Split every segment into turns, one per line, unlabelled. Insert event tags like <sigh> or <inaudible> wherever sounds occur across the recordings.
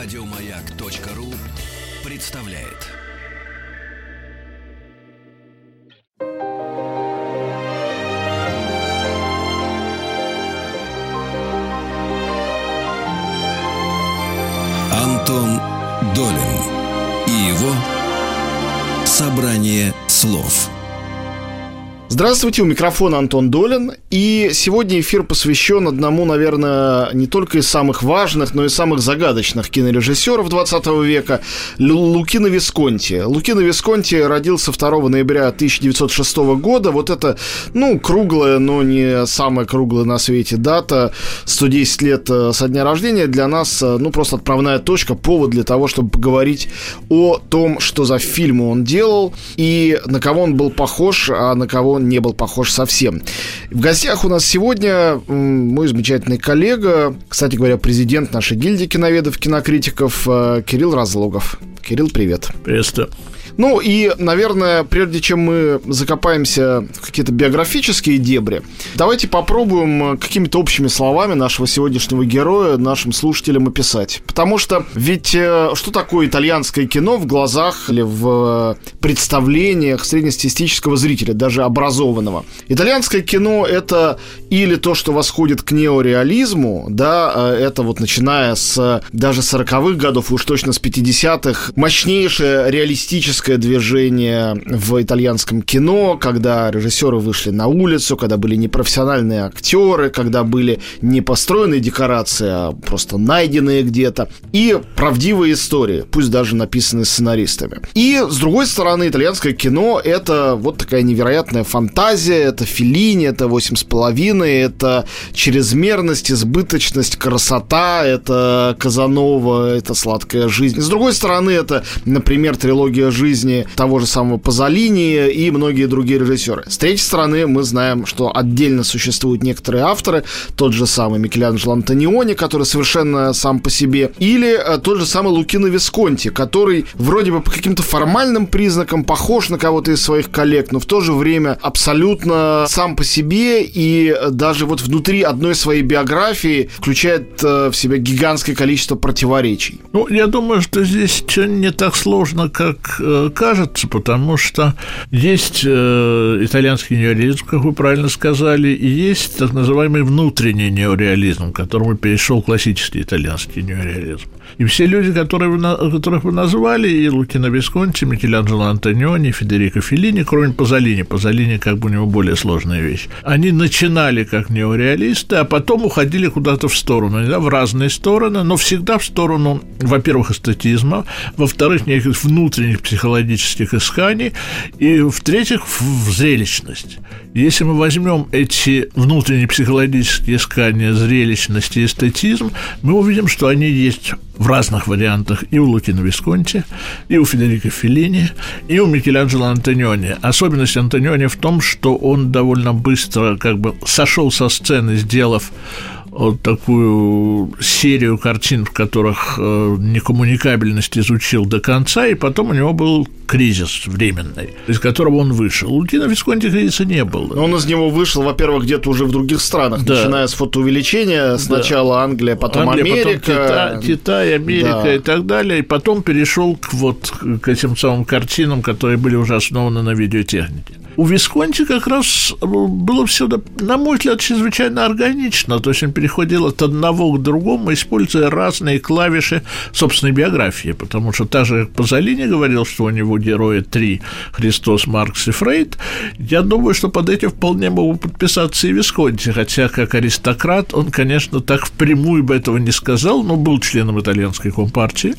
Радиомаяк.ру представляет. Антон Долин и его собрание слов.
Здравствуйте, у микрофона Антон Долин. И сегодня эфир посвящен одному, наверное, не только из самых важных, но и самых загадочных кинорежиссеров 20 века Лукино Висконти. Лукино Висконти родился 2 ноября 1906 года. Вот это, ну, круглая, но не самая круглая на свете дата. 110 лет э, со дня рождения для нас, э, ну, просто отправная точка, повод для того, чтобы поговорить о том, что за фильмы он делал и на кого он был похож, а на кого он не был похож совсем. В гостях у нас сегодня мой замечательный коллега, кстати говоря, президент нашей гильдии киноведов, кинокритиков э, Кирилл Разлогов. Кирилл, привет.
Приветствую.
Ну и, наверное, прежде чем мы закопаемся в какие-то биографические дебри, давайте попробуем какими-то общими словами нашего сегодняшнего героя нашим слушателям описать. Потому что ведь э, что такое итальянское кино в глазах или в представлениях среднестатистического зрителя, даже образованного? Итальянское кино — это или то, что восходит к неореализму, да, э, это вот начиная с даже 40-х годов, уж точно с 50-х, мощнейшее реалистическое творческое движение в итальянском кино, когда режиссеры вышли на улицу, когда были непрофессиональные актеры, когда были не построенные декорации, а просто найденные где-то, и правдивые истории, пусть даже написанные сценаристами. И, с другой стороны, итальянское кино — это вот такая невероятная фантазия, это Филини, это «Восемь с половиной», это чрезмерность, избыточность, красота, это Казанова, это сладкая жизнь. С другой стороны, это, например, трилогия «Жизнь» жизни того же самого Пазолини и многие другие режиссеры. С третьей стороны, мы знаем, что отдельно существуют некоторые авторы, тот же самый Микеланджело Антониони, который совершенно сам по себе, или э, тот же самый Лукино Висконти, который вроде бы по каким-то формальным признакам похож на кого-то из своих коллег, но в то же время абсолютно сам по себе и даже вот внутри одной своей биографии включает э, в себя гигантское количество противоречий.
Ну, я думаю, что здесь не так сложно, как э, кажется, потому что есть э, итальянский неореализм, как вы правильно сказали, и есть так называемый внутренний неореализм, к которому перешел классический итальянский неореализм. И все люди, которые вы, которых вы назвали, и Лукино Висконти, Микеланджело Антониони, Федерико Феллини, кроме Пазолини, Пазолини как бы у него более сложная вещь, они начинали как неореалисты, а потом уходили куда-то в сторону, да, в разные стороны, но всегда в сторону, во-первых, эстетизма, во-вторых, неких внутренних психологических исканий, и, в-третьих, в зрелищность. Если мы возьмем эти внутренние психологические искания, зрелищность и эстетизм, мы увидим, что они есть в разных вариантах и у Лукино Висконти, и у Федерико Феллини, и у Микеланджело Антониони. Особенность Антониони в том, что он довольно быстро как бы сошел со сцены, сделав вот такую серию картин, в которых э, некоммуникабельность изучил до конца, и потом у него был кризис временный, из которого он вышел. У Лукина Висконти кризиса не было.
Но он из него вышел, во-первых, где-то уже в других странах, да. начиная с фотоувеличения, сначала да. Англия, потом Англия, Америка.
Потом Китай, Китай Америка да. и так далее, и потом перешел к вот к этим самым картинам, которые были уже основаны на видеотехнике. У Висконти как раз э, было все, на мой взгляд, чрезвычайно органично. То есть он переходил от одного к другому, используя разные клавиши собственной биографии. Потому что та же Пазолини говорил, что у него герои три – Христос, Маркс и Фрейд. Я думаю, что под этим вполне могу подписаться и Висконти. Хотя, как аристократ, он, конечно, так впрямую бы этого не сказал, но был членом итальянской компартии.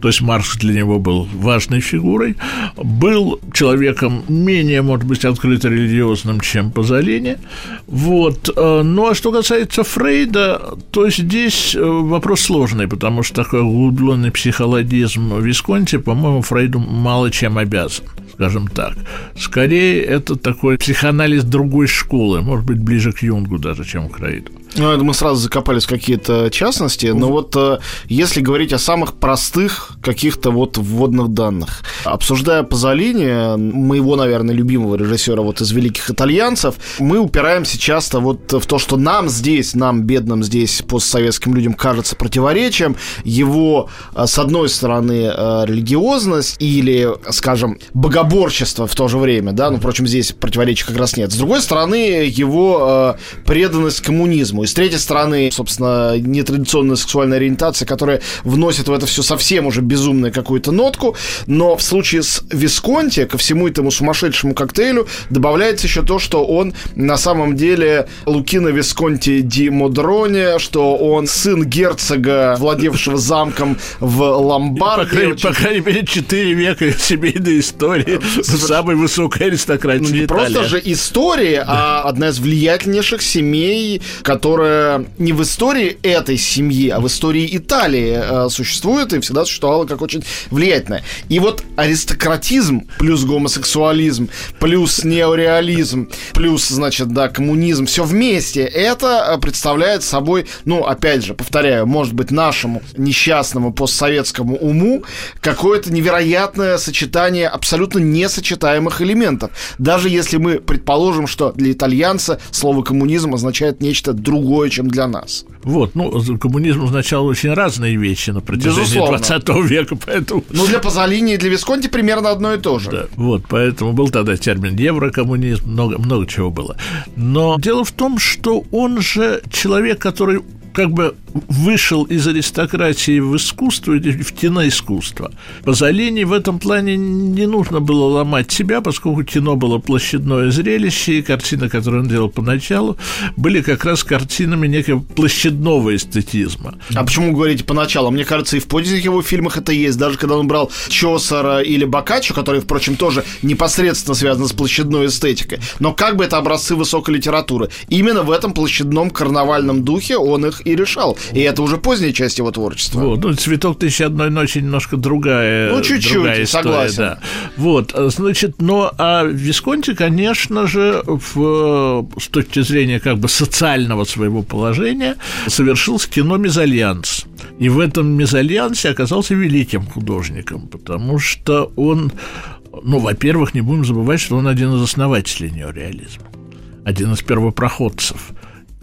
То есть Маркс для него был важной фигурой. Был человеком менее, может быть, быть открыто религиозным, чем Пазолини. Вот. Э, ну, а что касается Фрейда, то здесь э, вопрос сложный, потому что такой углубленный психологизм Висконти, по-моему, Фрейду мало чем обязан. скажем так. Скорее, это такой психоанализ другой школы, может быть, ближе к Юнгу даже, чем к Рейду.
Ну, это мы сразу закопались в какие-то частности, но вот э, если говорить о самых простых каких-то вот вводных данных, обсуждая Пазолини, моего, наверное, любимого режиссера вот из великих итальянцев, мы упираемся часто вот в то, что нам здесь, нам, бедным здесь, постсоветским людям, кажется противоречием. Его, э, с одной стороны, э, религиозность или, скажем, богоборчество в то же время, да, ну, впрочем, здесь противоречий как раз нет. С другой стороны, его преданность коммунизму, с третьей стороны, собственно, нетрадиционная сексуальная ориентация, которая вносит в это все совсем уже безумную какую-то нотку. Но в случае с Висконти, ко всему этому сумасшедшему коктейлю, добавляется еще то, что он на самом деле Лукино Висконти ди Модроне, что он сын герцога, владевшего замком в Ломбардии.
По, по крайней мере, четыре века <laughs> семейной истории самой высокой аристократии ну,
не просто же истории, а одна из влиятельнейших семей, которая которая не в истории этой семьи, а в истории Италии э, существует и всегда существовала как очень влиятельная. И вот аристократизм плюс гомосексуализм плюс неореализм плюс, значит, да, коммунизм, все вместе, это э, представляет собой, ну, опять же, повторяю, может быть, нашему несчастному постсоветскому уму какое-то невероятное сочетание абсолютно несочетаемых элементов. Даже если мы предположим, что для итальянца слово коммунизм означает нечто другое другое, чем для нас.
Вот, ну, коммунизм означал очень разные вещи на протяжении Безусловно. 20 века, поэтому...
Ну, для Пазолини и для Висконти примерно одно и то же.
Да, вот, поэтому был тогда термин еврокоммунизм, много, много чего было. Но дело в том, что он же человек, который как бы вышел из аристократии в искусство, в киноискусство. Пазолини в этом плане не нужно было ломать себя, поскольку кино было площадное зрелище, и картины, которые он делал поначалу, были как раз картинами некого площадного эстетизма.
А почему говорите поначалу? Мне кажется, и в поздних его фильмах это есть. Даже когда он брал Чосера или Бокаччо, которые, впрочем, тоже непосредственно связаны с площадной эстетикой, но как бы это образцы высокой литературы. Именно в этом площадном карнавальном духе он их и решал. И это уже поздняя часть его творчества.
Вот, ну, «Цветок тысячи одной ночи» немножко другая
Ну, чуть-чуть, согласен. Да.
Вот, значит, но а Висконти, конечно же, в, с точки зрения как бы социального своего положения, совершил кино «Мезальянс». И в этом мезальянсе оказался великим художником, потому что он, ну, во-первых, не будем забывать, что он один из основателей неореализма, один из первопроходцев –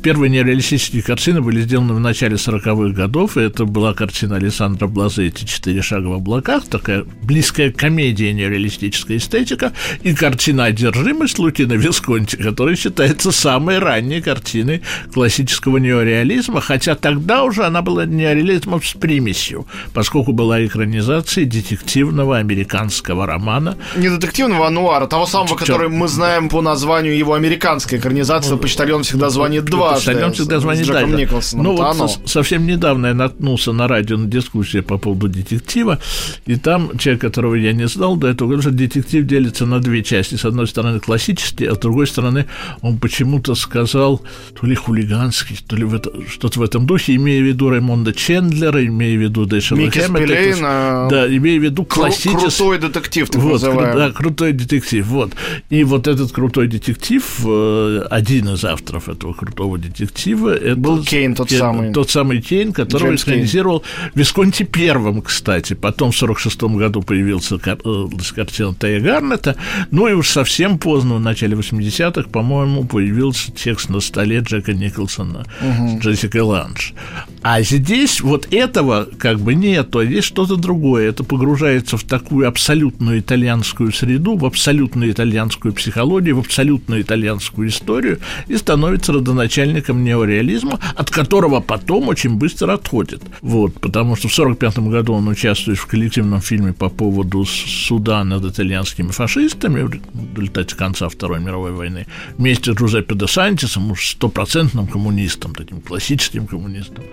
Первые нереалистические картины были сделаны в начале 40-х годов, и это была картина Александра Блазе «Эти четыре шага в облаках», такая близкая комедия нереалистическая эстетика, и картина «Одержимость» Лукина Висконти, которая считается самой ранней картиной классического неореализма, хотя тогда уже она была неореализмом с примесью, поскольку была экранизацией детективного американского романа.
Не детективного, а нуара, того самого, который мы знаем по названию его американской экранизации «Почтальон всегда звонит два»,
почтальон всегда звонит дальше. Ну, вот оно. совсем недавно я наткнулся на радио на дискуссию по поводу детектива, и там человек, которого я не знал до этого, говорил, что детектив делится на две части. С одной стороны классический, а с другой стороны он почему-то сказал то ли хулиганский, то ли что-то в этом духе, имея в виду Раймонда Чендлера, имея в виду Дэшела
Хэммета.
Да, имея в виду классический...
Крутой детектив, так
вот, называемый. Да, крутой детектив, вот. И вот этот крутой детектив, э, один из авторов этого крутого детектива. Это
был Кейн тот
Кейн,
самый.
Тот самый Кейн, которого Джеймс экранизировал Кейн. Висконти первым, кстати. Потом в 46 году появился э, картина Тея Гарнета. Ну и уж совсем поздно, в начале 80-х, по-моему, появился текст на столе Джека Николсона угу. с Джессикой Ланж. А здесь вот этого как бы нет, а здесь что-то другое. Это погружается в такую абсолютную итальянскую среду, в абсолютную итальянскую психологию, в абсолютную итальянскую историю и становится родоначальником сторонником неореализма, от которого потом очень быстро отходит. Вот, потому что в 1945 году он участвует в коллективном фильме по поводу суда над итальянскими фашистами в результате конца Второй мировой войны вместе с Джузеппе де Сантисом, уж стопроцентным коммунистом, таким классическим коммунистом.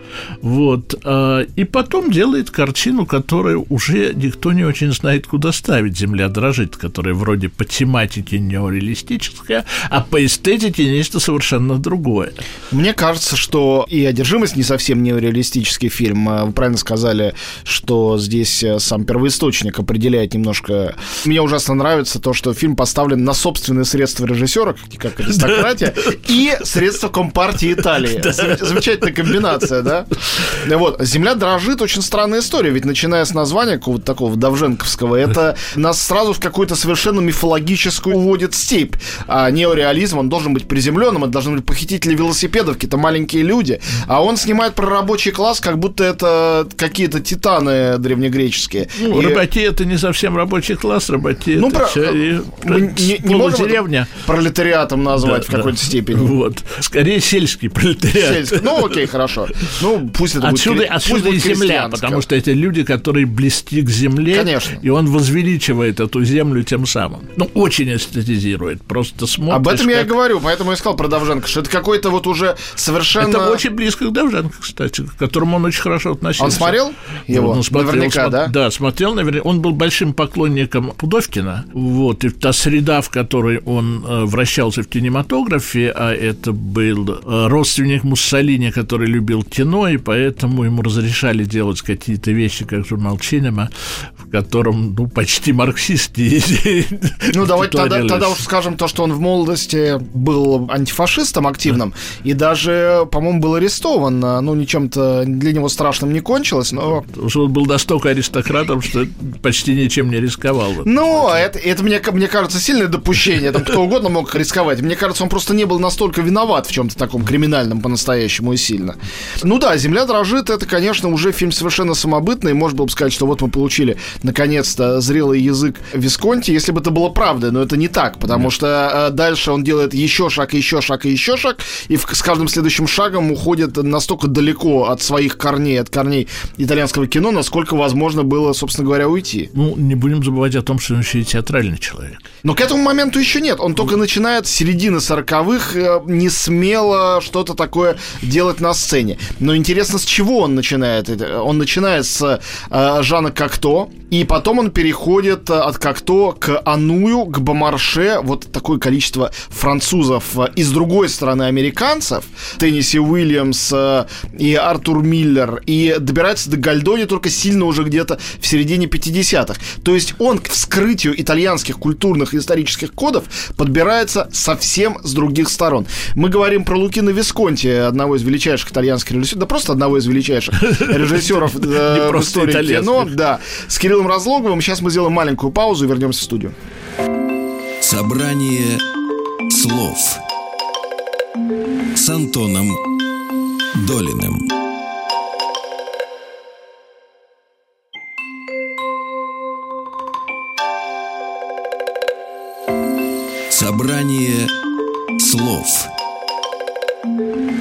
Вот. А, и потом делает картину, которую уже никто не очень знает, куда ставить. «Земля дрожит», которая вроде по тематике неореалистическая, а по эстетике нечто совершенно другое.
Мне кажется, что и «Одержимость» не совсем нереалистический фильм. А Вы правильно сказали, что здесь э, сам первоисточник определяет немножко... Мне ужасно нравится то, что фильм поставлен на собственные средства режиссера, как аристократия, и <laughs> средства Компартии Италии. Зам- Замечательная комбинация, да? Вот. «Земля дрожит» очень странная история, ведь начиная с названия какого-то такого давженковского, это нас сразу в какую-то совершенно мифологическую уводит степь. А неореализм, он должен быть приземленным, это должны быть похитители велосипедов, какие-то маленькие люди. А он снимает про рабочий класс, как будто это какие-то титаны древнегреческие.
Ну,
И-
Работе это не совсем рабочий класс, работе
Ну,
это
про-
всё и-
не, не можем это
полудеревня.
пролетариатом назвать в
Да,
какой-то
да.
степени.
Вот. Скорее сельский пролетариат.
Сельск. Ну, окей, хорошо. Ну, пусть это
Отсюда,
будет, пусть
отсюда и земля, потому что это люди, которые близки к земле,
Конечно.
и он возвеличивает эту землю тем самым. Ну, очень эстетизирует, просто смотришь.
Об этом я и
как-
говорю, поэтому я сказал про Давженко, что это какой-то вот уже совершенно...
Это очень близко к Довженко, кстати, к которому он очень хорошо относился.
Он смотрел его?
Ну, смотрел,
Наверняка,
смо-
да?
Да, смотрел, наверняка. Он был большим поклонником Пудовкина. Вот, и та среда, в которой он э, вращался в кинематографе, а это был э, родственник Муссолини, который любил кино, и поэтому ему разрешали делать какие-то вещи, как журнал Cinema, в котором, ну, почти марксистские <laughs>
Ну, давайте тогда, тогда уж скажем то, что он в молодости был антифашистом активным, и даже, по-моему, был арестован. Ну, ничем-то для него страшным не кончилось, но...
Потому что он был настолько аристократом, что почти ничем не рисковал.
Ну, это, это мне, мне кажется, сильное допущение. Там кто угодно мог рисковать. Мне кажется, он просто не был настолько виноват в чем-то таком криминальном по-настоящему и сильно. Ну да, «Земля дрожит» — это, конечно, уже фильм совершенно самобытный. Можно было бы сказать, что вот мы получили, наконец-то, зрелый язык Висконти, если бы это было правдой. Но это не так, потому что э, дальше он делает еще шаг, еще шаг и еще шаг, и с каждым следующим шагом уходит настолько далеко от своих корней, от корней итальянского кино, насколько возможно было, собственно говоря, уйти.
Ну, не будем забывать о том, что он еще и театральный человек.
Но к этому моменту еще нет. Он только начинает с середины сороковых э, не смело что-то такое делать на сцене. Но интересно, с чего он начинает? Он начинает с э, Жана Кокто, и потом он переходит э, от Кокто к Аную, к Бомарше. Вот такое количество французов э, и с другой стороны американцев. Тенниси Уильямс э, и Артур Миллер. И добирается до Гальдони только сильно уже где-то в середине 50-х. То есть он к вскрытию итальянских культурных и исторических кодов подбирается совсем с других сторон. Мы говорим про Лукино Висконти, одного из величайших итальянских режиссеров, да просто одного из величайших <laughs> режиссеров э,
Не
в
просто
истории кино. Да, с Кириллом Разлоговым. Сейчас мы сделаем маленькую паузу и вернемся в студию.
Собрание слов с Антоном Долиным. Собрание слов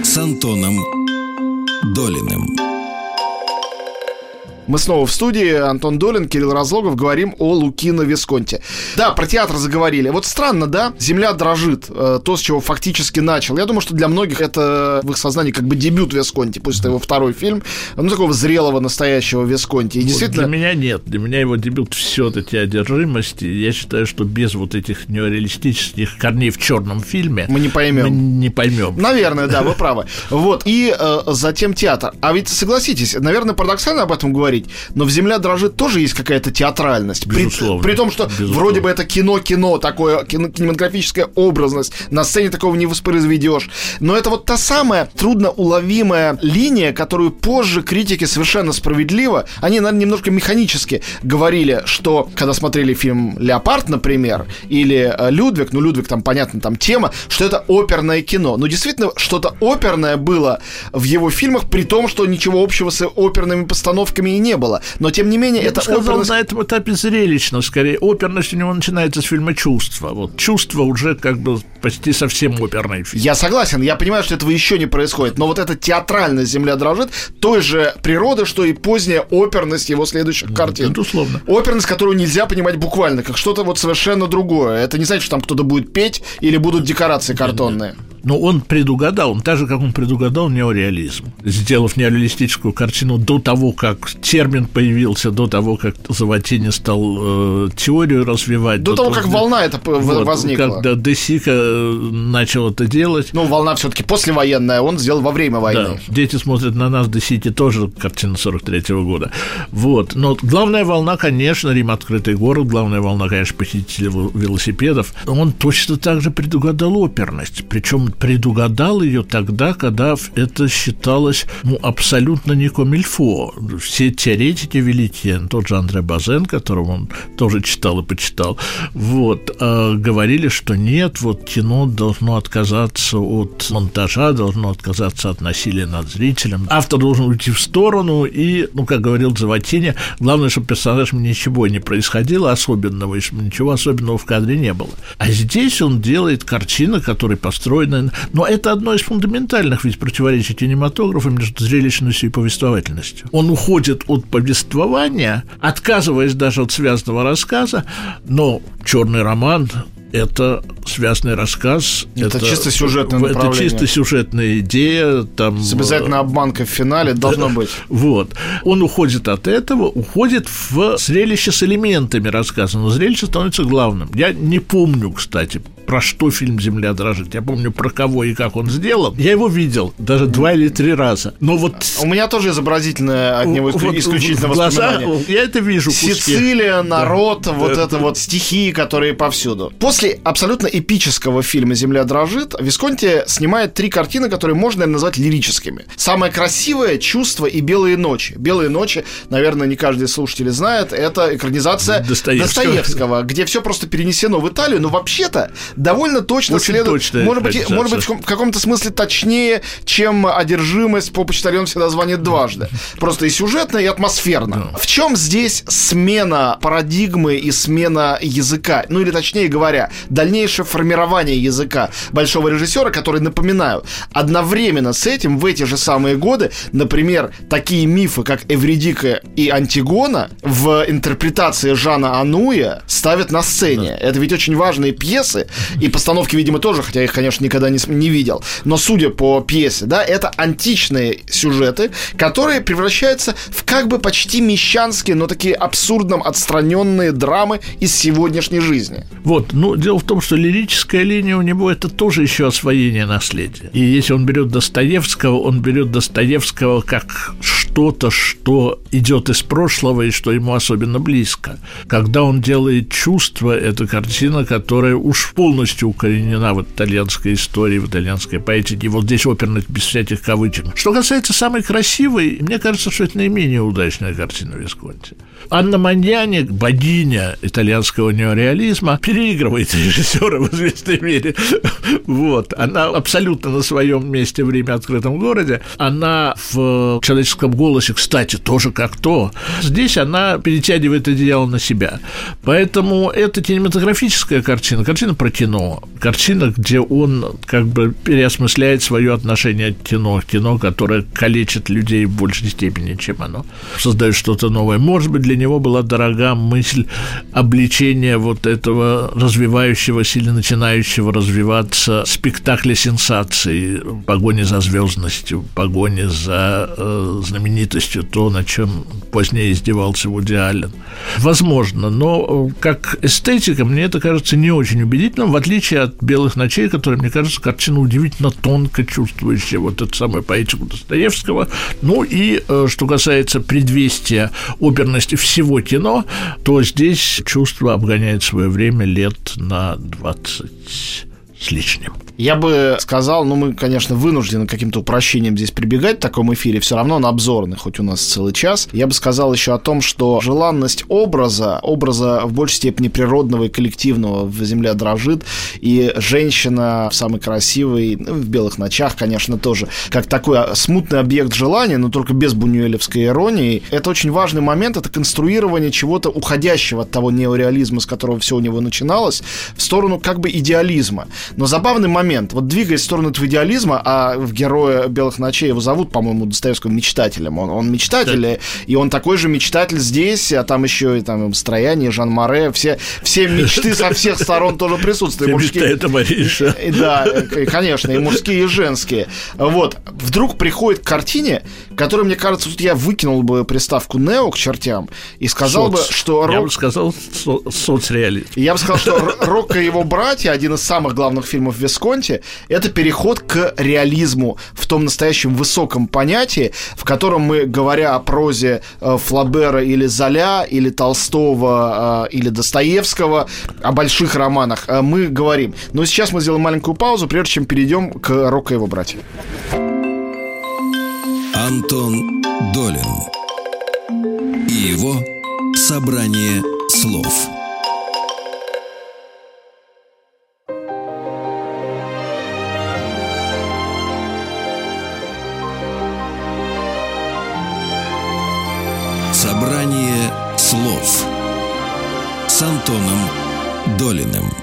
с Антоном Долиным.
Мы снова в студии. Антон Долин, Кирилл Разлогов. Говорим о Лукино Висконте. Да, про театр заговорили. Вот странно, да? Земля дрожит. э, то, с чего фактически начал. Я думаю, что для многих это в их сознании как бы дебют Висконти. Пусть это его второй фильм. Ну, такого зрелого, настоящего Висконти. И действительно...
Для меня нет. Для меня его дебют все-таки одержимости. Я считаю, что без вот этих неореалистических корней в черном фильме
Мы не поймем.
мы не поймем.
Наверное, да, вы правы. Вот, и э, затем театр. А ведь согласитесь, наверное, парадоксально об этом говорить, но в «Земля дрожит» тоже есть какая-то театральность. При-
Безусловно.
При, том, что
Безусловно.
вроде бы это кино-кино, такое кино- кинематографическая образность, на сцене такого не воспроизведешь. Но это вот та самая трудноуловимая линия, которую позже критики совершенно справедливо, они, наверное, немножко механически говорили, что когда смотрели фильм «Леопард», например, или э, «Людвиг», ну, «Людвиг» там, понятно, там тема, что это оперное кино. Но действительно, что-то оперное было в его фильмах, при том, что ничего общего с оперными постановками и не было. Но, тем не менее,
Я
это
сказал,
оперность...
на этом этапе зрелищно, скорее. Оперность у него начинается с фильма «Чувство». Вот «Чувство» уже как бы почти совсем оперный фильм.
Я согласен, я понимаю, что этого еще не происходит, но вот эта театральная земля дрожит той же природы, что и поздняя оперность его следующих картин.
Безусловно.
Оперность, которую нельзя понимать буквально, как что-то вот совершенно другое. Это не значит, что там кто-то будет петь или будут декорации картонные.
Но он предугадал, он так же, как он предугадал неореализм, сделав неореалистическую картину до того, как термин появился, до того, как Заватини стал э, теорию развивать.
До, до того, как волна это вот, возникла.
Когда Десика э, начал это делать.
Ну, волна все-таки послевоенная, он сделал во время войны.
Да, дети смотрят на нас, Десики тоже картина 43-го года. Вот. Но главная волна, конечно, Рим открытый город, главная волна, конечно, посетителей велосипедов. Он точно так же предугадал оперность. Причем предугадал ее тогда, когда это считалось ну, абсолютно не комильфо. Все теоретики великие, тот же Андре Базен, которого он тоже читал и почитал, вот, э, говорили, что нет, вот кино должно отказаться от монтажа, должно отказаться от насилия над зрителем. Автор должен уйти в сторону, и, ну, как говорил Заватини, главное, чтобы персонажам ничего не происходило особенного, и чтобы ничего особенного в кадре не было. А здесь он делает картины, которые построены... Но это одно из фундаментальных ведь противоречий кинематографа между зрелищностью и повествовательностью. Он уходит от повествования, отказываясь даже от связанного рассказа, но черный роман это связанный рассказ.
Это, это чисто сюжетное
Это чисто сюжетная идея. Там,
С обязательно обманкой в финале должно быть.
Вот. Он уходит от этого, уходит в зрелище с элементами рассказа, но зрелище становится главным. Я не помню, кстати, про что фильм «Земля дрожит». Я помню, про кого и как он сделан. Я его видел даже два или три раза. Но вот...
У меня тоже изобразительное от него вот исключительно в глаза,
Я это вижу.
Куски. Сицилия, народ, да. вот да. это вот стихии, которые повсюду. После абсолютно эпического фильма «Земля дрожит» Висконти снимает три картины, которые можно наверное, назвать лирическими. Самое красивое «Чувство» и «Белые ночи». «Белые ночи», наверное, не каждый слушатель знает, это экранизация Достоевского, Достоевского где все просто перенесено в Италию, но вообще-то довольно точно
Очень следует. Точно
может быть, может быть, в каком-то смысле точнее, чем одержимость по почтальон всегда звонит дважды. Просто и сюжетно, и атмосферно. Да. В чем здесь смена парадигмы и смена языка? Ну или точнее говоря, дальнейшее формирование языка большого режиссера, который, напоминаю, одновременно с этим в эти же самые годы, например, такие мифы, как Эвредика и Антигона в интерпретации Жана Ануя ставят на сцене. Да. Это ведь очень важные пьесы, и постановки, видимо, тоже, хотя я их, конечно, никогда не, не видел. Но судя по пьесе, да, это античные сюжеты, которые превращаются в как бы почти мещанские, но такие абсурдно отстраненные драмы из сегодняшней жизни.
Вот, ну, дело в том, что лирическая линия у него это тоже еще освоение наследия. И если он берет Достоевского, он берет Достоевского как что-то, что идет из прошлого и что ему особенно близко. Когда он делает чувство, это картина, которая уж полностью укоренена в итальянской истории, в итальянской поэтике. Вот здесь оперность без всяких кавычек. Что касается самой красивой, мне кажется, что это наименее удачная картина Висконти. Анна Маньяни, богиня итальянского неореализма, переигрывает режиссера в известной мере. Вот. Она абсолютно на своем месте в время открытом городе. Она в человеческом голосе, кстати, тоже как то. Здесь она перетягивает одеяло на себя. Поэтому это кинематографическая картина, картина про кино, картина, где он как бы переосмысляет свое отношение к кино, кино, которое калечит людей в большей степени, чем оно создает что-то новое. Может быть, для него была дорога мысль обличения вот этого развивающегося или начинающего развиваться спектакля сенсации, погони за звездностью, погони за э, знаменитостью, то, на чем позднее издевался Вуди Аллен. Возможно, но э, как эстетика мне это кажется не очень убедительным, в отличие от «Белых ночей», которая, мне кажется, картина удивительно тонко чувствующая вот эту самую поэтику Достоевского. Ну и, э, что касается предвестия оперности всего кино, то здесь чувство обгоняет свое время лет на 20 с лишним.
Я бы сказал, ну, мы, конечно, вынуждены каким-то упрощением здесь прибегать в таком эфире, все равно на обзорный, хоть у нас целый час. Я бы сказал еще о том, что желанность образа, образа в большей степени природного и коллективного в «Земля дрожит», и женщина самый красивый, ну, в «Белых ночах», конечно, тоже, как такой смутный объект желания, но только без бунюэлевской иронии. Это очень важный момент, это конструирование чего-то уходящего от того неореализма, с которого все у него начиналось, в сторону как бы идеализма. Но забавный момент. Вот двигаясь в сторону этого идеализма, а в героя «Белых ночей» его зовут, по-моему, Достоевского мечтателем. Он, он мечтатель, да. и он такой же мечтатель здесь, а там еще и там строяние, Жан Море, все, все мечты со всех сторон тоже присутствуют.
Мужские... Это Мариша.
Да, конечно, и мужские, и женские. Вот. Вдруг приходит к картине, которая, мне кажется, тут я выкинул бы приставку «нео» к чертям и сказал Соц. бы, что...
Я бы сказал со- соцреализм.
Я бы сказал, что «Рок и его братья», один из самых главных фильмов Висконти, это переход к реализму в том настоящем высоком понятии, в котором мы, говоря о прозе э, Флабера или Золя, или Толстого, э, или Достоевского, о больших романах, э, мы говорим. Но сейчас мы сделаем маленькую паузу, прежде чем перейдем к «Рок и его братья».
Антон Долин и его собрание слов. Собрание слов с Антоном Долиным.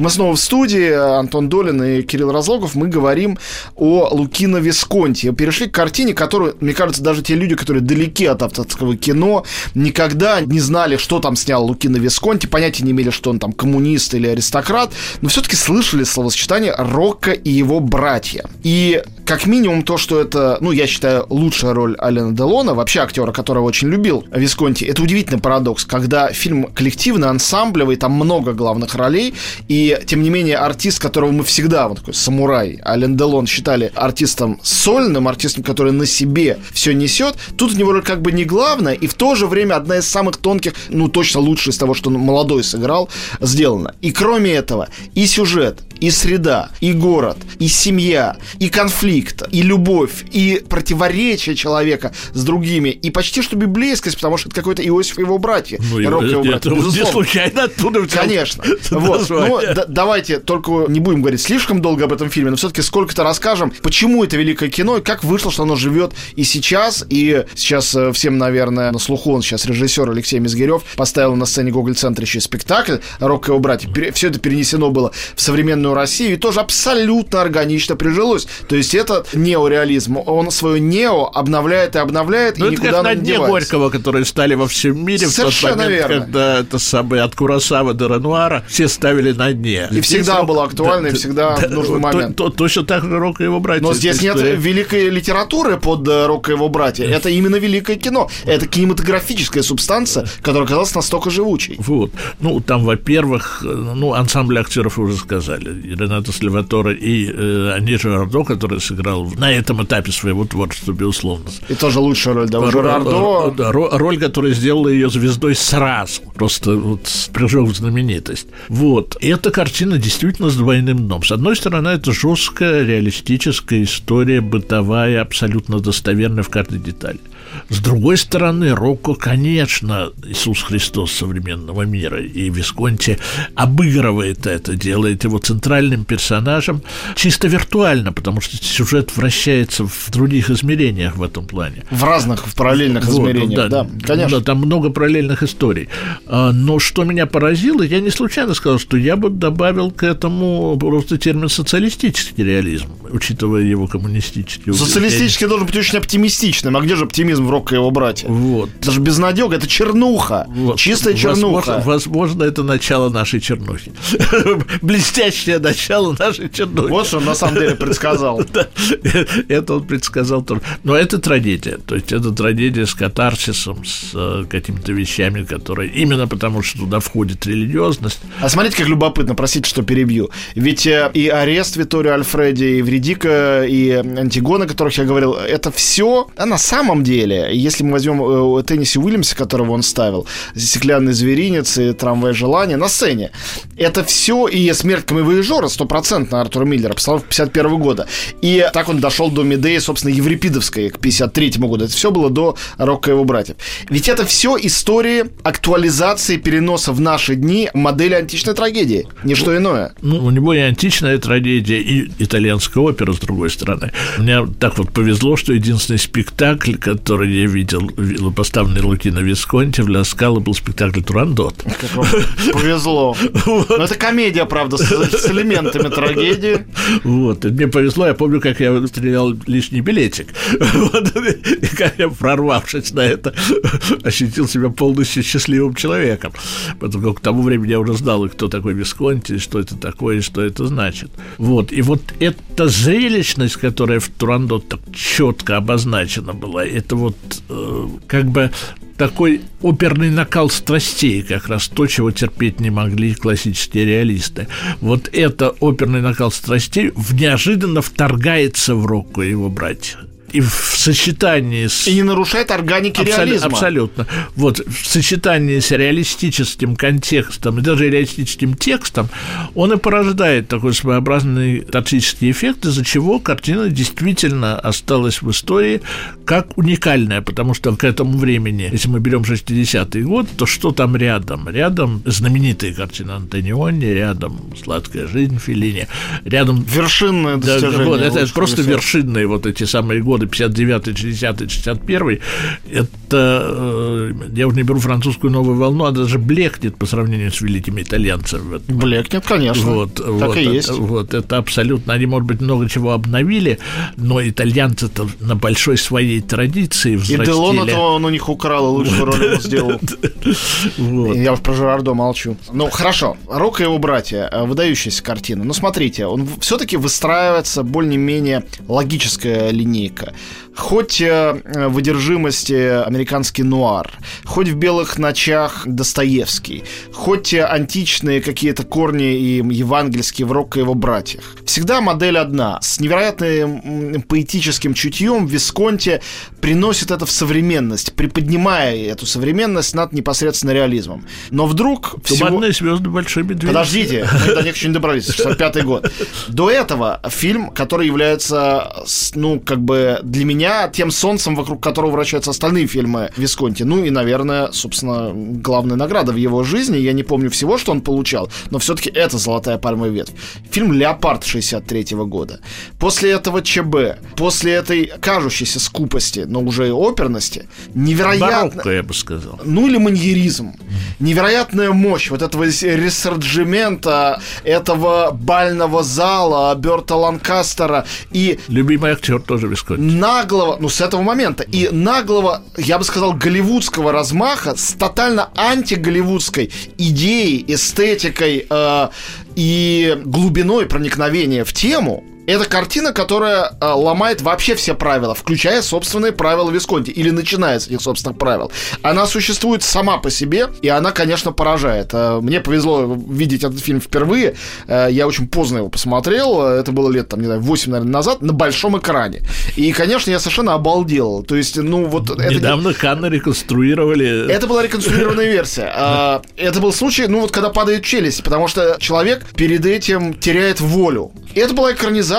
Мы снова в студии, Антон Долин и Кирилл Разлогов. Мы говорим о Лукино Висконти. Перешли к картине, которую, мне кажется, даже те люди, которые далеки от авторского кино, никогда не знали, что там снял Лукино Висконти, понятия не имели, что он там коммунист или аристократ, но все-таки слышали словосочетание Рокко и его братья. И как минимум то, что это, ну, я считаю, лучшая роль Алена Делона, вообще актера, которого очень любил Висконти. Это удивительный парадокс, когда фильм коллективный, ансамблевый, там много главных ролей, и тем не менее, артист, которого мы всегда, вот такой самурай, Ален Делон, считали артистом сольным, артистом, который на себе все несет, тут у него как бы не главная, и в то же время одна из самых тонких, ну, точно лучшая из того, что он молодой сыграл, сделана. И кроме этого, и сюжет, и среда, и город, и семья, и конфликт, и любовь, и противоречие человека с другими, и почти что библейскость, потому что это какой-то Иосиф и его братья.
Ну, Рок его братья, не случайно оттуда
Конечно. <laughs> Вот. Ну, да, давайте только не будем говорить слишком долго об этом фильме, но все-таки сколько-то расскажем, почему это великое кино, и как вышло, что оно живет и сейчас, и сейчас э, всем, наверное, на слуху он сейчас режиссер Алексей Мизгирев поставил на сцене Гоголь-центр еще спектакль «Рок и его братья». Все это перенесено было в современную современную Россию и тоже абсолютно органично прижилось. То есть это неореализм. Он свое нео обновляет и обновляет,
ну,
и
это никуда как на дне Горького, которые стали во всем мире
Совершенно в тот момент,
верно. когда это самое от Курасава до Ренуара все ставили на дне.
И здесь всегда рок... было актуально, да, и всегда да, нужный да, момент.
То, то, точно так же Рок и его братья.
Но здесь нет история. великой литературы под э, Рок и его братья. Это именно великое кино. Это кинематографическая субстанция, которая оказалась настолько живучей.
Вот. Ну, там, во-первых, э, ну, ансамбль актеров уже сказали. Ренато Сальваторе и э, Анджи Рардо, который сыграл на этом этапе своего творчества, безусловно.
И тоже лучшая роль, да, уже Рардо.
Да, роль, которая сделала ее звездой сразу, просто вот прыжок в знаменитость. Вот. И эта картина действительно с двойным дном. С одной стороны, это жесткая, реалистическая история, бытовая, абсолютно достоверная в каждой детали. С другой стороны, Рокко, конечно, Иисус Христос современного мира, и Висконти обыгрывает это, делает его центральным персонажем чисто виртуально, потому что сюжет вращается в других измерениях в этом плане.
В разных, в параллельных вот, измерениях, да, да, конечно.
Да, там много параллельных историй. А, но что меня поразило, я не случайно сказал, что я бы добавил к этому просто термин социалистический реализм, учитывая его коммунистический.
Социалистический должен быть очень оптимистичным. А где же оптимизм в Рокко и его братья?
Вот.
Даже безнадега, это чернуха. Вот. Чистая чернуха.
Возможно, возможно, это начало нашей чернухи. <laughs> Блестящее начало нашей чернухи.
Вот что он на самом деле предсказал. <laughs>
Это он предсказал тоже. Но это трагедия. То есть это трагедия с катарсисом, с э, какими-то вещами, которые... Именно потому, что туда входит религиозность.
А смотрите, как любопытно, простите, что перебью. Ведь э, и арест Виторио Альфреди, и Вредика, и Антигона, о которых я говорил, это все, а на самом деле, если мы возьмем э, Тенниси Уильямса, которого он ставил, «Стеклянный зверинец» и «Трамвай желания» на сцене, это все и «Смерть камевоежора» стопроцентно Артура Миллера, постановка 51 года. И так он дошел до Медеи, собственно, Еврипидовской к 53 году. Это все было до Рока его братьев. Ведь это все истории актуализации переноса в наши дни модели античной трагедии. Ничто иное.
Ну, у него и античная трагедия, и итальянская опера, с другой стороны. Мне так вот повезло, что единственный спектакль, который который я видел, поставленный Лукино Висконти, в Ля Скала был спектакль «Турандот».
Повезло. Но это комедия, правда, с, элементами трагедии.
Вот, мне повезло, я помню, как я стрелял лишний билетик. И как я, прорвавшись на это, ощутил себя полностью счастливым человеком. Потому как к тому времени я уже знал, кто такой Висконти, что это такое, и что это значит. Вот, и вот эта зрелищность, которая в Турандот так четко обозначена была, это вот э, как бы такой оперный накал страстей, как раз то, чего терпеть не могли классические реалисты. Вот это оперный накал страстей неожиданно вторгается в и его братья и в сочетании с...
И не нарушает органики Абсол... реализма.
Абсолютно. Вот, в сочетании с реалистическим контекстом и даже реалистическим текстом он и порождает такой своеобразный тактический эффект, из-за чего картина действительно осталась в истории как уникальная, потому что к этому времени, если мы берем 60-й год, то что там рядом? Рядом знаменитые картины Антониони, рядом «Сладкая жизнь» Филини, рядом...
Вершинное достижение.
Да, вот, это просто вершинные вот эти самые годы годы 59 60 61 это э, я уже не беру французскую новую волну, она даже блекнет по сравнению с великими итальянцами.
Блекнет, конечно.
Вот, так вот, и есть. Вот, это абсолютно, они, может быть, много чего обновили, но итальянцы-то на большой своей традиции взрастили.
И Делон этого он у них украл, и лучшую роль ему сделал. <laughs> Я уж про Жерардо молчу. Ну, хорошо. Рок и его братья. Э, выдающаяся картина. Но смотрите, он все-таки выстраивается более-менее логическая линейка. Хоть э, в одержимости американский нуар, хоть в белых ночах Достоевский, хоть античные какие-то корни и евангельские в Рокко и его братьях. Всегда модель одна. С невероятным поэтическим чутьем Висконти приносит это в современность, приподнимая эту современность над непосредственно реализмом. Но вдруг...
Туманные всего... звезды большой медведь.
Подождите, <laughs> мы до них еще не добрались, 65 год. До этого фильм, который является, ну, как бы для меня тем солнцем, вокруг которого вращаются остальные фильмы Висконти. Ну и, наверное, собственно, главная награда в его жизни. Я не помню всего, что он получал, но все-таки это «Золотая пальмовая ветвь». Фильм «Леопард» 63 -го года. После этого ЧБ, после этой кажущейся скупости, но уже и оперности, невероятно...
Барокко, я бы сказал.
Ну или маньеризм. Невероятная мощь вот этого ресорджимента, этого бального зала, Берта Ланкастера и...
Любимый актер тоже Висконти
наглого, ну с этого момента, и наглого, я бы сказал, голливудского размаха с тотально антиголливудской идеей, эстетикой э, и глубиной проникновения в тему, это картина, которая э, ломает вообще все правила, включая собственные правила Висконти, или начиная с этих собственных правил. Она существует сама по себе, и она, конечно, поражает. Э, мне повезло видеть этот фильм впервые. Э, я очень поздно его посмотрел. Это было лет, там, не знаю, 8, наверное, назад, на большом экране. И, конечно, я совершенно обалдел. То есть, ну, вот...
Недавно это... Канны реконструировали.
Это была реконструированная версия. Э, <laughs> это был случай, ну, вот когда падает челюсть, потому что человек перед этим теряет волю. Это была экранизация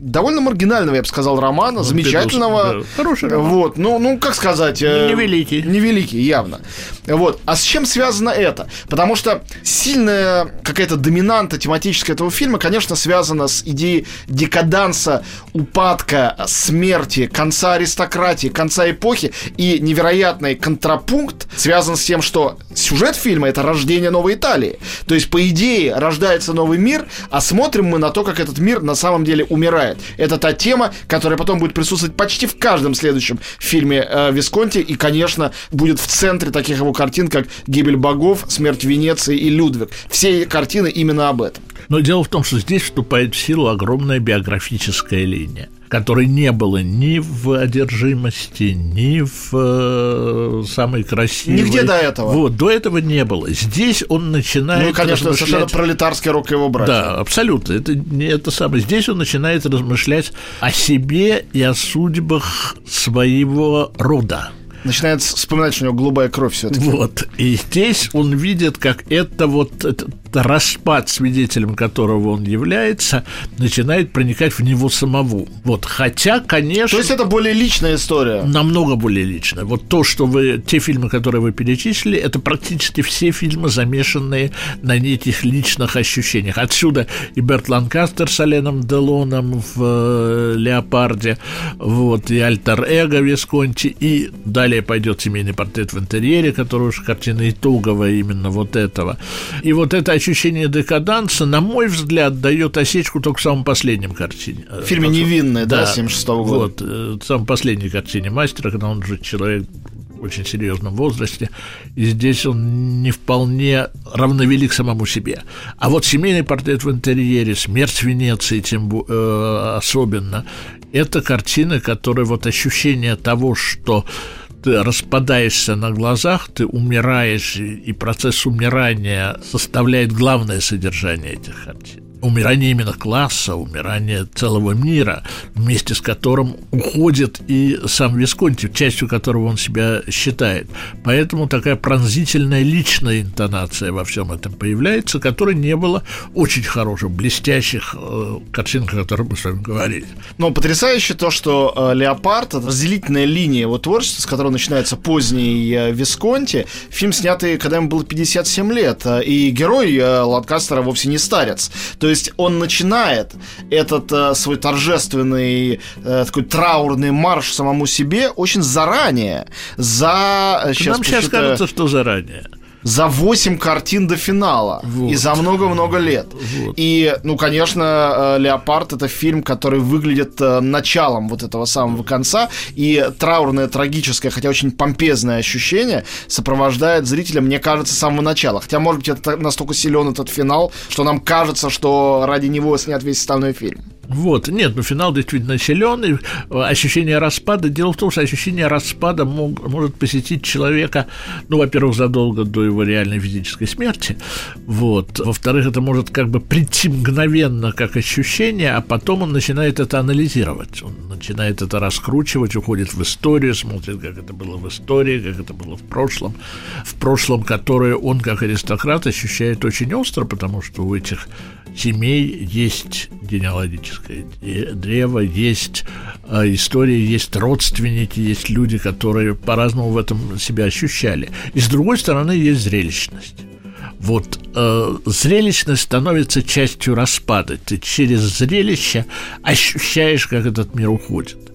довольно маргинального, я бы сказал, романа, ну, замечательного.
Да, хороший роман.
Вот, ну, ну, как сказать...
Э, невеликий.
Невеликий, явно. Вот. А с чем связано это? Потому что сильная какая-то доминанта тематическая этого фильма, конечно, связана с идеей декаданса, упадка, смерти, конца аристократии, конца эпохи. И невероятный контрапункт связан с тем, что сюжет фильма — это рождение новой Италии. То есть, по идее, рождается новый мир, а смотрим мы на то, как этот мир на самом деле умирает. Это та тема, которая потом будет присутствовать почти в каждом следующем фильме э, Висконти и, конечно, будет в центре таких его картин, как «Гибель богов», «Смерть Венеции» и «Людвиг». Все картины именно об этом.
Но дело в том, что здесь вступает в силу огромная биографическая линия которой не было ни в одержимости, ни в э, самой красивой.
Нигде до этого.
Вот, до этого не было. Здесь он начинает
Ну, конечно, размышлять... совершенно пролетарский рок его братья.
Да, абсолютно. Это, не это самое. Здесь он начинает размышлять о себе и о судьбах своего рода
начинает вспоминать, что у него голубая кровь все-таки.
Вот. И здесь он видит, как это вот это распад, свидетелем которого он является, начинает проникать в него самого. Вот, хотя, конечно...
То есть это более личная история?
Намного более личная. Вот то, что вы... Те фильмы, которые вы перечислили, это практически все фильмы, замешанные на этих личных ощущениях. Отсюда и Берт Ланкастер с Оленом Делоном в э, «Леопарде», вот, и «Альтер Эго» Висконти, и далее пойдет «Семейный портрет в интерьере», который уж картина итоговая именно вот этого. И вот это ощущение декаданса, на мой взгляд, дает осечку только в самом последнем картине.
В фильме «Невинные», да, да 76 -го года.
Вот, э, в самом последней картине мастера, когда он уже человек в очень серьезном возрасте, и здесь он не вполне равновелик самому себе. А вот семейный портрет в интерьере, смерть Венеции тем э, особенно, это картина, которая вот ощущение того, что ты распадаешься на глазах, ты умираешь, и процесс умирания составляет главное содержание этих картин умирание именно класса, умирание целого мира, вместе с которым уходит и сам Висконти, частью которого он себя считает. Поэтому такая пронзительная личная интонация во всем этом появляется, которой не было очень хороших, блестящих э, картин, о которых мы с вами говорили.
Но потрясающе то, что э, «Леопард» — это разделительная линия его творчества, с которой начинается поздний э, Висконти. Фильм, снятый, когда ему было 57 лет, э, и герой э, Ланкастера вовсе не старец. То то есть он начинает этот э, свой торжественный э, такой траурный марш самому себе очень заранее. За
сейчас Нам сейчас кажется, что заранее
за 8 картин до финала. Вот. И за много-много лет. Вот. И, ну, конечно, э, «Леопард» — это фильм, который выглядит э, началом вот этого самого конца. И траурное, трагическое, хотя очень помпезное ощущение сопровождает зрителя, мне кажется, с самого начала. Хотя, может быть, это настолько силен этот финал, что нам кажется, что ради него снят весь остальной фильм.
Вот, нет, ну финал действительно силен, и э, ощущение распада. Дело в том, что ощущение распада мог, может посетить человека, ну, во-первых, задолго до его реальной физической смерти, вот. Во-вторых, это может как бы прийти мгновенно как ощущение, а потом он начинает это анализировать, он начинает это раскручивать, уходит в историю, смотрит, как это было в истории, как это было в прошлом, в прошлом, которое он как аристократ ощущает очень остро, потому что у этих семей есть генеалогическое древо, есть э, история, есть родственники, есть люди, которые по-разному в этом себя ощущали. И с другой стороны, есть зрелищность. Вот э, зрелищность становится частью распада. Ты через зрелище ощущаешь, как этот мир уходит.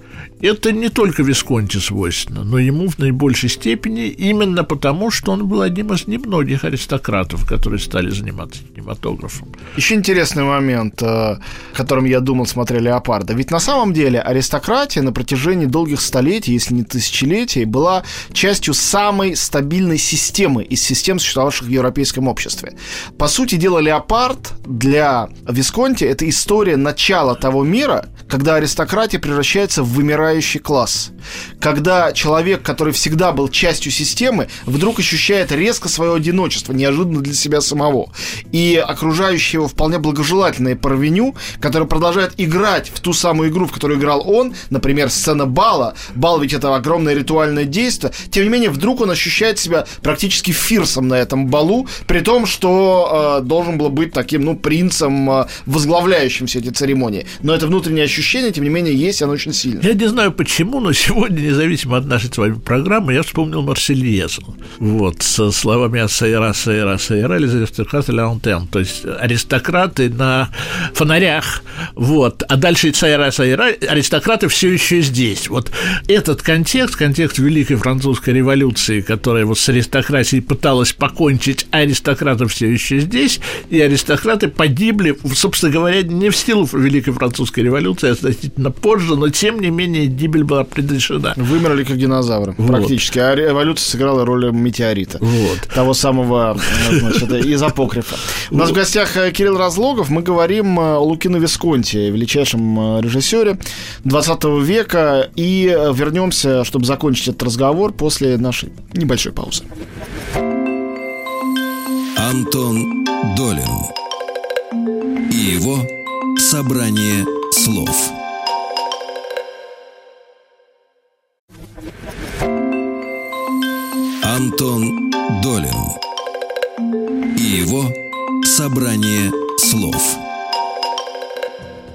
Это не только Висконти свойственно, но ему в наибольшей степени именно потому, что он был одним из немногих аристократов, которые стали заниматься кинематографом.
Еще интересный момент, о э, котором я думал, смотря «Леопарда». Ведь на самом деле аристократия на протяжении долгих столетий, если не тысячелетий, была частью самой стабильной системы из систем, существовавших в европейском обществе. По сути дела, «Леопард» для Висконти – это история начала того мира, когда аристократия превращается в вымирающий класс. Когда человек, который всегда был частью системы, вдруг ощущает резко свое одиночество, неожиданно для себя самого. И окружающие его вполне благожелательные парвеню, которые продолжают играть в ту самую игру, в которую играл он, например, сцена бала. Бал ведь это огромное ритуальное действие. Тем не менее, вдруг он ощущает себя практически фирсом на этом балу, при том, что э, должен был быть таким, ну, принцем, э, возглавляющим все эти церемонии. Но это внутреннее ощущение тем не менее, есть, оно очень сильное.
Я не знаю почему, но сегодня, независимо от нашей с вами программы, я вспомнил Марсельезу. Вот, со словами «Асайра, Асайра, Асайра» или «Аристократы Лаунтен», то есть аристократы на фонарях, вот, а дальше «Ah ça ira, ça ira», аристократы все еще здесь. Вот этот контекст, контекст Великой Французской революции, которая вот с аристократией пыталась покончить, а аристократы все еще здесь, и аристократы погибли, собственно говоря, не в силу Великой Французской революции, значительно позже, но тем не менее гибель была предрешена.
Вымерли как динозавры, вот. практически. А эволюция сыграла роль метеорита. Вот. Того самого, значит, из апокрифа. У нас в гостях э, Кирилл Разлогов. Мы говорим э, о Лукино Висконте, величайшем э, режиссере 20 века. И вернемся, чтобы закончить этот разговор после нашей небольшой паузы.
Антон Долин и его собрание слов. Антон Долин и его Собрание слов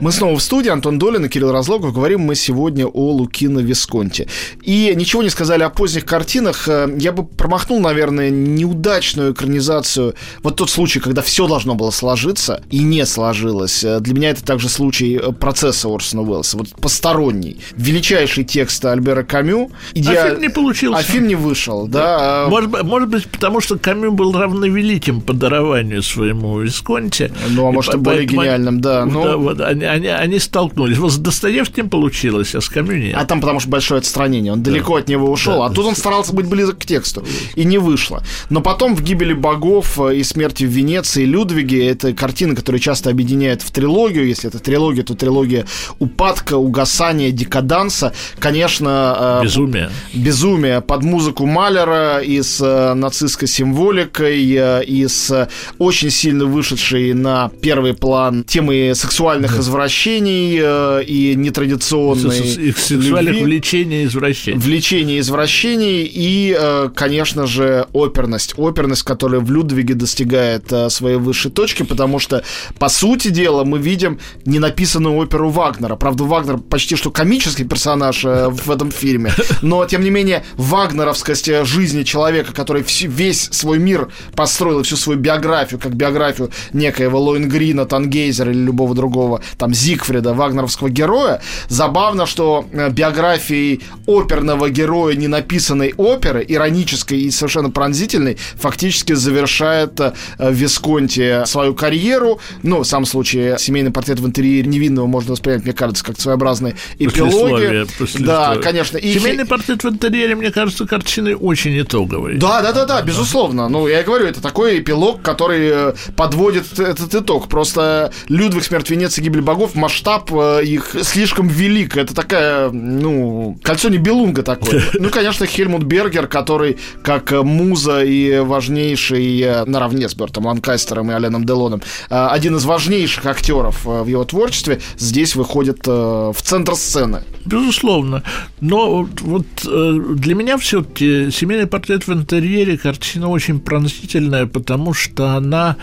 мы снова в студии, Антон Долин и Кирилл Разлогов. Говорим мы сегодня о Лукино Висконте. И ничего не сказали о поздних картинах. Э, я бы промахнул, наверное, неудачную экранизацию. Вот тот случай, когда все должно было сложиться и не сложилось. Э, для меня это также случай э, процесса Орсона Уэллса. Вот посторонний. Величайший текст Альбера Камю.
Иде... А фильм не получился.
А фильм не вышел, да.
да. Может, может быть, потому что Камю был равновеликим по дарованию своему Висконте.
Ну, а может, и более гениальным, да.
Ну, да вот, они, они, они столкнулись. Вот с Достоевским получилось, а с Камю нет.
А там потому что большое отстранение. Он да. далеко от него ушел. Да. А тут он старался быть близок к тексту. И не вышло. Но потом в «Гибели богов» и «Смерти в Венеции» Людвиге это картина, которая часто объединяет в трилогию. Если это трилогия, то трилогия упадка, угасания, декаданса. Конечно...
Э, безумие.
Безумие. Под музыку Малера и с э, нацистской символикой, э, и с очень сильно вышедшей на первый план темы сексуальных да. Извращений э, и нетрадиционной
сексуальных любви, влечений и извращений.
Влечений и извращений и, э, конечно же, оперность. Оперность, которая в Людвиге достигает э, своей высшей точки, потому что, по сути дела, мы видим ненаписанную оперу Вагнера. Правда, Вагнер почти что комический персонаж в этом фильме, но, тем не менее, вагнеровскость жизни человека, который весь свой мир построил, всю свою биографию, как биографию некоего Лоингрина, Тангейзера или любого другого, там, Зиг Зигфрида, вагнеровского героя. Забавно, что э, биографией оперного героя не написанной оперы, иронической и совершенно пронзительной, фактически завершает э, Висконти свою карьеру. Ну, в самом случае, семейный портрет в интерьере невинного можно воспринять, мне кажется, как своеобразный эпилоги. Да, конечно.
И семейный портрет в интерьере, мне кажется, картиной очень итоговой.
Да, да, да, да, безусловно. Ну, я говорю, это такой эпилог, который э, подводит этот итог. Просто Людвиг, смерть Венеции, гибель богов масштаб э, их слишком велик. Это такая, ну, кольцо не Белунга такое. <laughs> Ну, конечно, Хельмут Бергер, который как муза и важнейший, э, наравне с Бертом Ланкастером и Аленом Делоном, э, один из важнейших актеров в его творчестве, здесь выходит в центр сцены.
Безусловно. Но вот для меня все-таки «Семейный портрет в интерьере» картина очень пронзительная, потому что она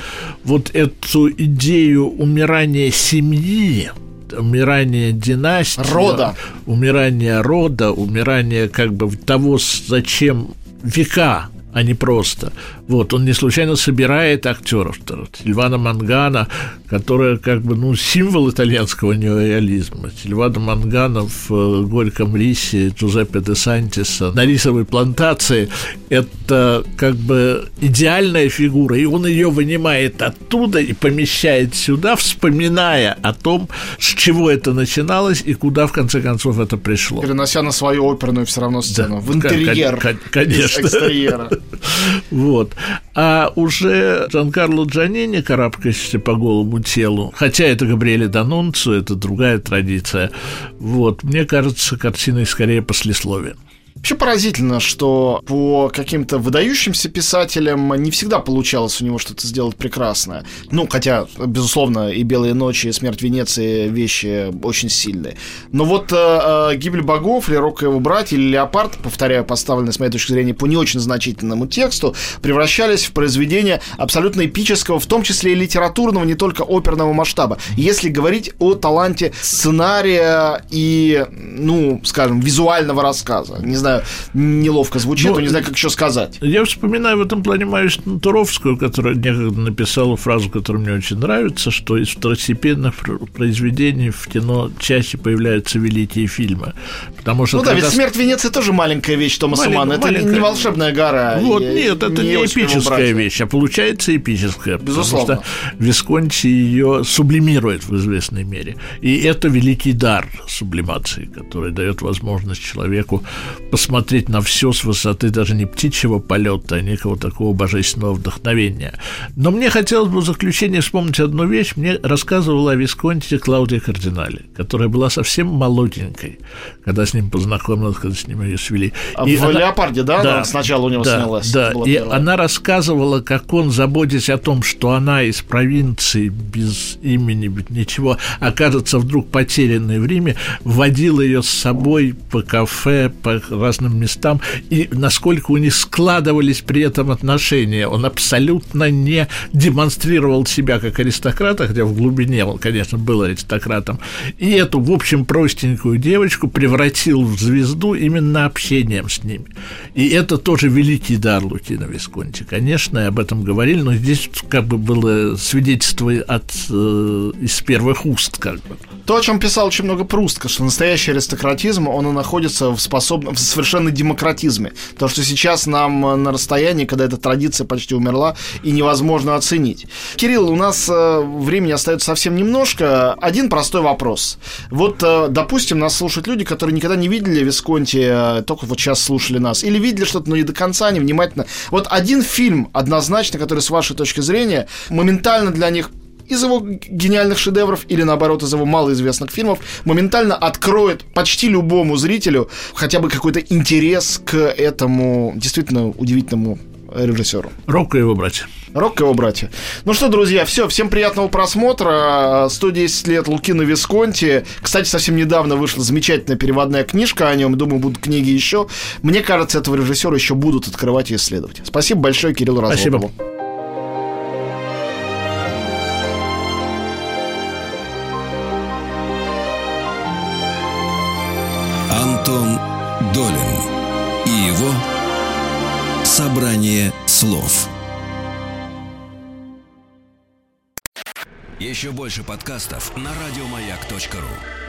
вот эту идею умирания семьи, умирание династии,
рода.
умирание рода, умирание как бы того, зачем века а не просто. Вот, он не случайно собирает актеров. Сильвана Мангана, которая как бы, ну, символ итальянского неореализма. Сильвана Мангана в э, «Горьком рисе» Джузеппе де Сантиса на рисовой плантации – это как бы идеальная фигура, и он ее вынимает оттуда и помещает сюда, вспоминая о том, с чего это начиналось и куда, в конце концов, это пришло.
Перенося на свою оперную все равно сцену, да, в интерьер,
конечно. экстерьера. Вот. А уже Джанкарло Джанини, карабкающийся по голому телу, хотя это Габриэле Данунцу, это другая традиция, вот, мне кажется, картиной скорее послесловие.
Вообще поразительно, что по каким-то выдающимся писателям не всегда получалось у него что-то сделать прекрасное. Ну, хотя, безусловно, и «Белые ночи», и «Смерть Венеции» вещи очень сильные. Но вот э, э «Гибель богов», «Лерок и его братья» или «Леопард», повторяю, поставленные, с моей точки зрения, по не очень значительному тексту, превращались в произведения абсолютно эпического, в том числе и литературного, не только оперного масштаба. Если говорить о таланте сценария и, ну, скажем, визуального рассказа. Не знаю, неловко звучит, но, не знаю, как еще сказать.
Я вспоминаю в этом плане Марию Туровскую, которая некогда написала фразу, которая мне очень нравится, что из второстепенных произведений в кино чаще появляются великие фильмы. Потому что
ну да, ведь «Смерть Венеции» тоже маленькая вещь Томаса Малень... Манна. Это маленькая... не волшебная гора.
Вот, и... нет, это не, не эпическая вещь, а получается эпическая.
Безусловно.
Потому что Висконти ее сублимирует в известной мере. И это великий дар сублимации, который дает возможность человеку посмотреть на все с высоты даже не птичьего полета, а некого такого божественного вдохновения. Но мне хотелось бы в заключение вспомнить одну вещь. Мне рассказывала о Висконте Клаудия Кардинали, которая была совсем молоденькой, когда с ним познакомилась, когда с ним ее свели.
А и в она... «Леопарде», да, да она сначала у него
да,
снялась?
Да, и первая. она рассказывала, как он, заботясь о том, что она из провинции без имени, без ничего, окажется вдруг потерянной в Риме, водил ее с собой по кафе, по разным местам, и насколько у них складывались при этом отношения. Он абсолютно не демонстрировал себя как аристократа, хотя в глубине он, конечно, был аристократом, и эту, в общем, простенькую девочку превратил в звезду именно общением с ними. И это тоже великий дар Лукина Висконти. Конечно, об этом говорили, но здесь как бы было свидетельство от, э, из первых уст, как бы.
То, о чем писал очень много Прустка, что настоящий аристократизм, он и находится в, способ... в совершенно демократизме. То, что сейчас нам на расстоянии, когда эта традиция почти умерла, и невозможно оценить. Кирилл, у нас э, времени остается совсем немножко. Один простой вопрос. Вот, э, допустим, нас слушают люди, которые никогда не видели Висконти, э, только вот сейчас слушали нас, или видели что-то, но не до конца, невнимательно. Вот один фильм однозначно, который, с вашей точки зрения, моментально для них из его гениальных шедевров или наоборот из его малоизвестных фильмов моментально откроет почти любому зрителю хотя бы какой-то интерес к этому действительно удивительному режиссеру.
Рокко и его братья.
Рокко и его братья. Ну что, друзья, все, всем приятного просмотра. 110 лет Лукино Висконти. Кстати, совсем недавно вышла замечательная переводная книжка о нем. Думаю, будут книги еще. Мне кажется, этого режиссера еще будут открывать и исследовать. Спасибо большое, Кирилл Разлопову.
Спасибо.
Слов. Еще больше подкастов на радиомаяк.ру.